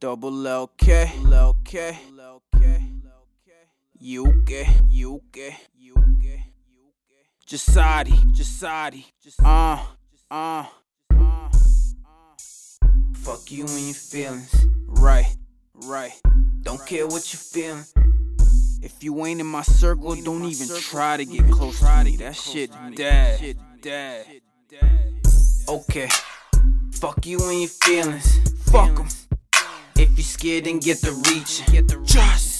Double LK, LK, Yuke, Yuke, Yuke, Jusady, Jusady, uh, just uh, uh, Fuck you and your feelings, right, right. Don't care what you feeling. If you ain't in my circle, don't even try to get close to me. That shit dead, dead. Okay, fuck you and your feelings. Fuck 'em. If you scared, then get the reach. Just the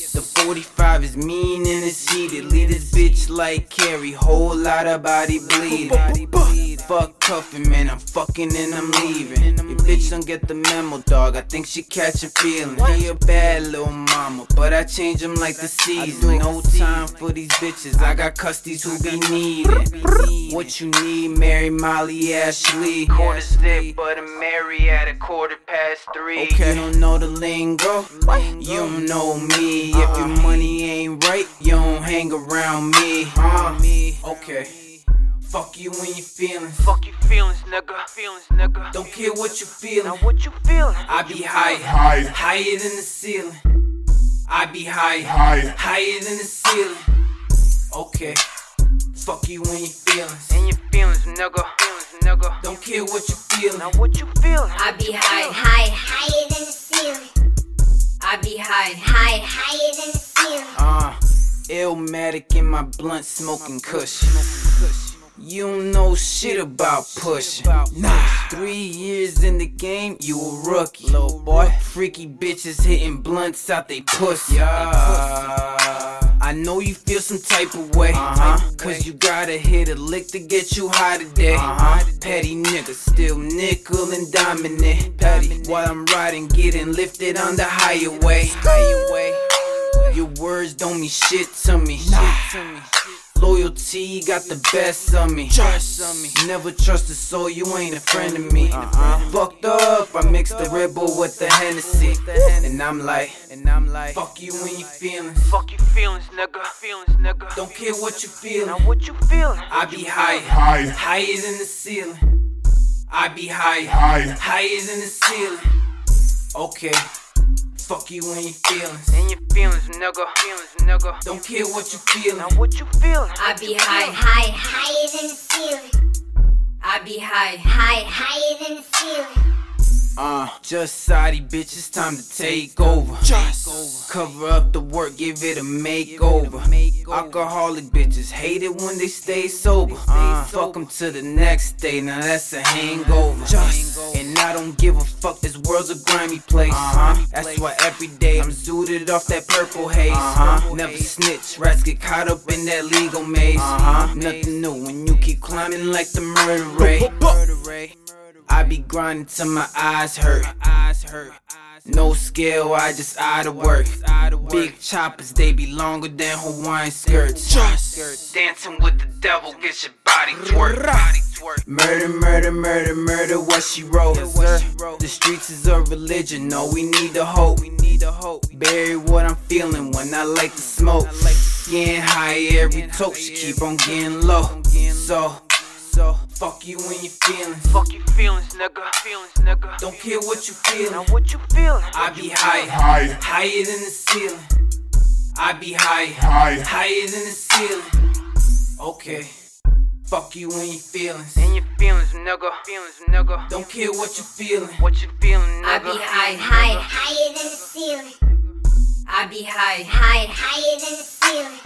45 is mean and it's heated. Lead this bitch like Carrie, whole lot of body bleeding. Fuck cuffing, man, I'm fucking and I'm leaving. Your bitch don't get the memo, dog. I think she catching feelings. He a bad little mama, but I change him like the season. No time for these bitches. I got custies who be needing. What you need, Mary Molly Ashley. Quarter stick, but I'm Mary at a quarter past three. Okay. You don't know the lingo, you don't know me. If your money ain't right, you don't hang around me. Uh, okay. Fuck you and your feelings. Fuck your feelings, nigga. Feelings, nigga. Don't care what you feeling. Now what you feeling? I be high, High. higher than the ceiling. I be high, High. higher than the ceiling. Okay. Fuck you and your feelings. And your feelings, nigga. Feelings, nigga. Don't care what you feeling. Now what you feeling? I be high, high, higher than the ceiling. I be high, high, higher than the ceiling. Uh, Illmatic in my blunt smoking kush. You don't know shit about pushing. Nah. Three years in the game, you a rookie. Little boy. Freaky bitches hitting blunts out they pussy. Yeah. I know you feel some type of way. Uh-huh. Cause you gotta hit a lick to get you high today. Uh-huh. Petty nigga, still nickel and dominant. Petty. While I'm riding, getting lifted on the highway. Highway. Your words don't mean shit to me. Loyalty got the best of me. Trust on me. Never trust a soul, you ain't a friend of me. Uh-huh. Fucked up, I mixed the Red Bull with the Hennessy. And I'm like, and I'm like, fuck you and your feelings. Fuck your feelings, nigga. Feelings, nigga. Don't care what you feeling. Now what you feeling? I be high, High. higher than the ceiling. I be high, High. higher than the ceiling. Okay, fuck you and your feelings. And your feelings, nigga. Feelings, nigga. Don't care what you feeling. Now what you feeling? I be high, high, higher than the ceiling. I be high, high, higher than the ceiling. Uh, Jusady bitch, it's time to take over. Just cover up the work, give it a makeover. Alcoholic bitches hate it when they stay sober. Uh, fuck them to the next day, now that's a hangover. Just, and I don't give a fuck, this world's a grimy place. Uh-huh. That's why every day I'm zooted off that purple haze. Uh-huh. Never snitch, rats get caught up in that legal maze. Uh-huh. Nothing new when you keep climbing like the murder rate. I be grinding till my eyes hurt. No skill, I just out of work. Big choppers, they be longer than Hawaiian skirts. Just dancing with the devil, get your body twerk. Murder, murder, murder, murder, what she wrote. The streets is a religion, no, we need the hope. Bury what I'm feeling when I like to smoke. Getting high every toke, she keep on getting low. So, so, fuck you and your feelings. Fuck your feelings, nigga. Feelings, nigga. Don't care what you Now feeling. what you feeling? I be high, High. higher than the ceiling. I be high, High. higher than the ceiling. Okay, fuck you and your feelings. And your feelings, nigga. Feelings, nigga. Don't care what you feeling. What you feeling, nigga? I be high, high, higher than the ceiling. I be high, high, higher than the ceiling.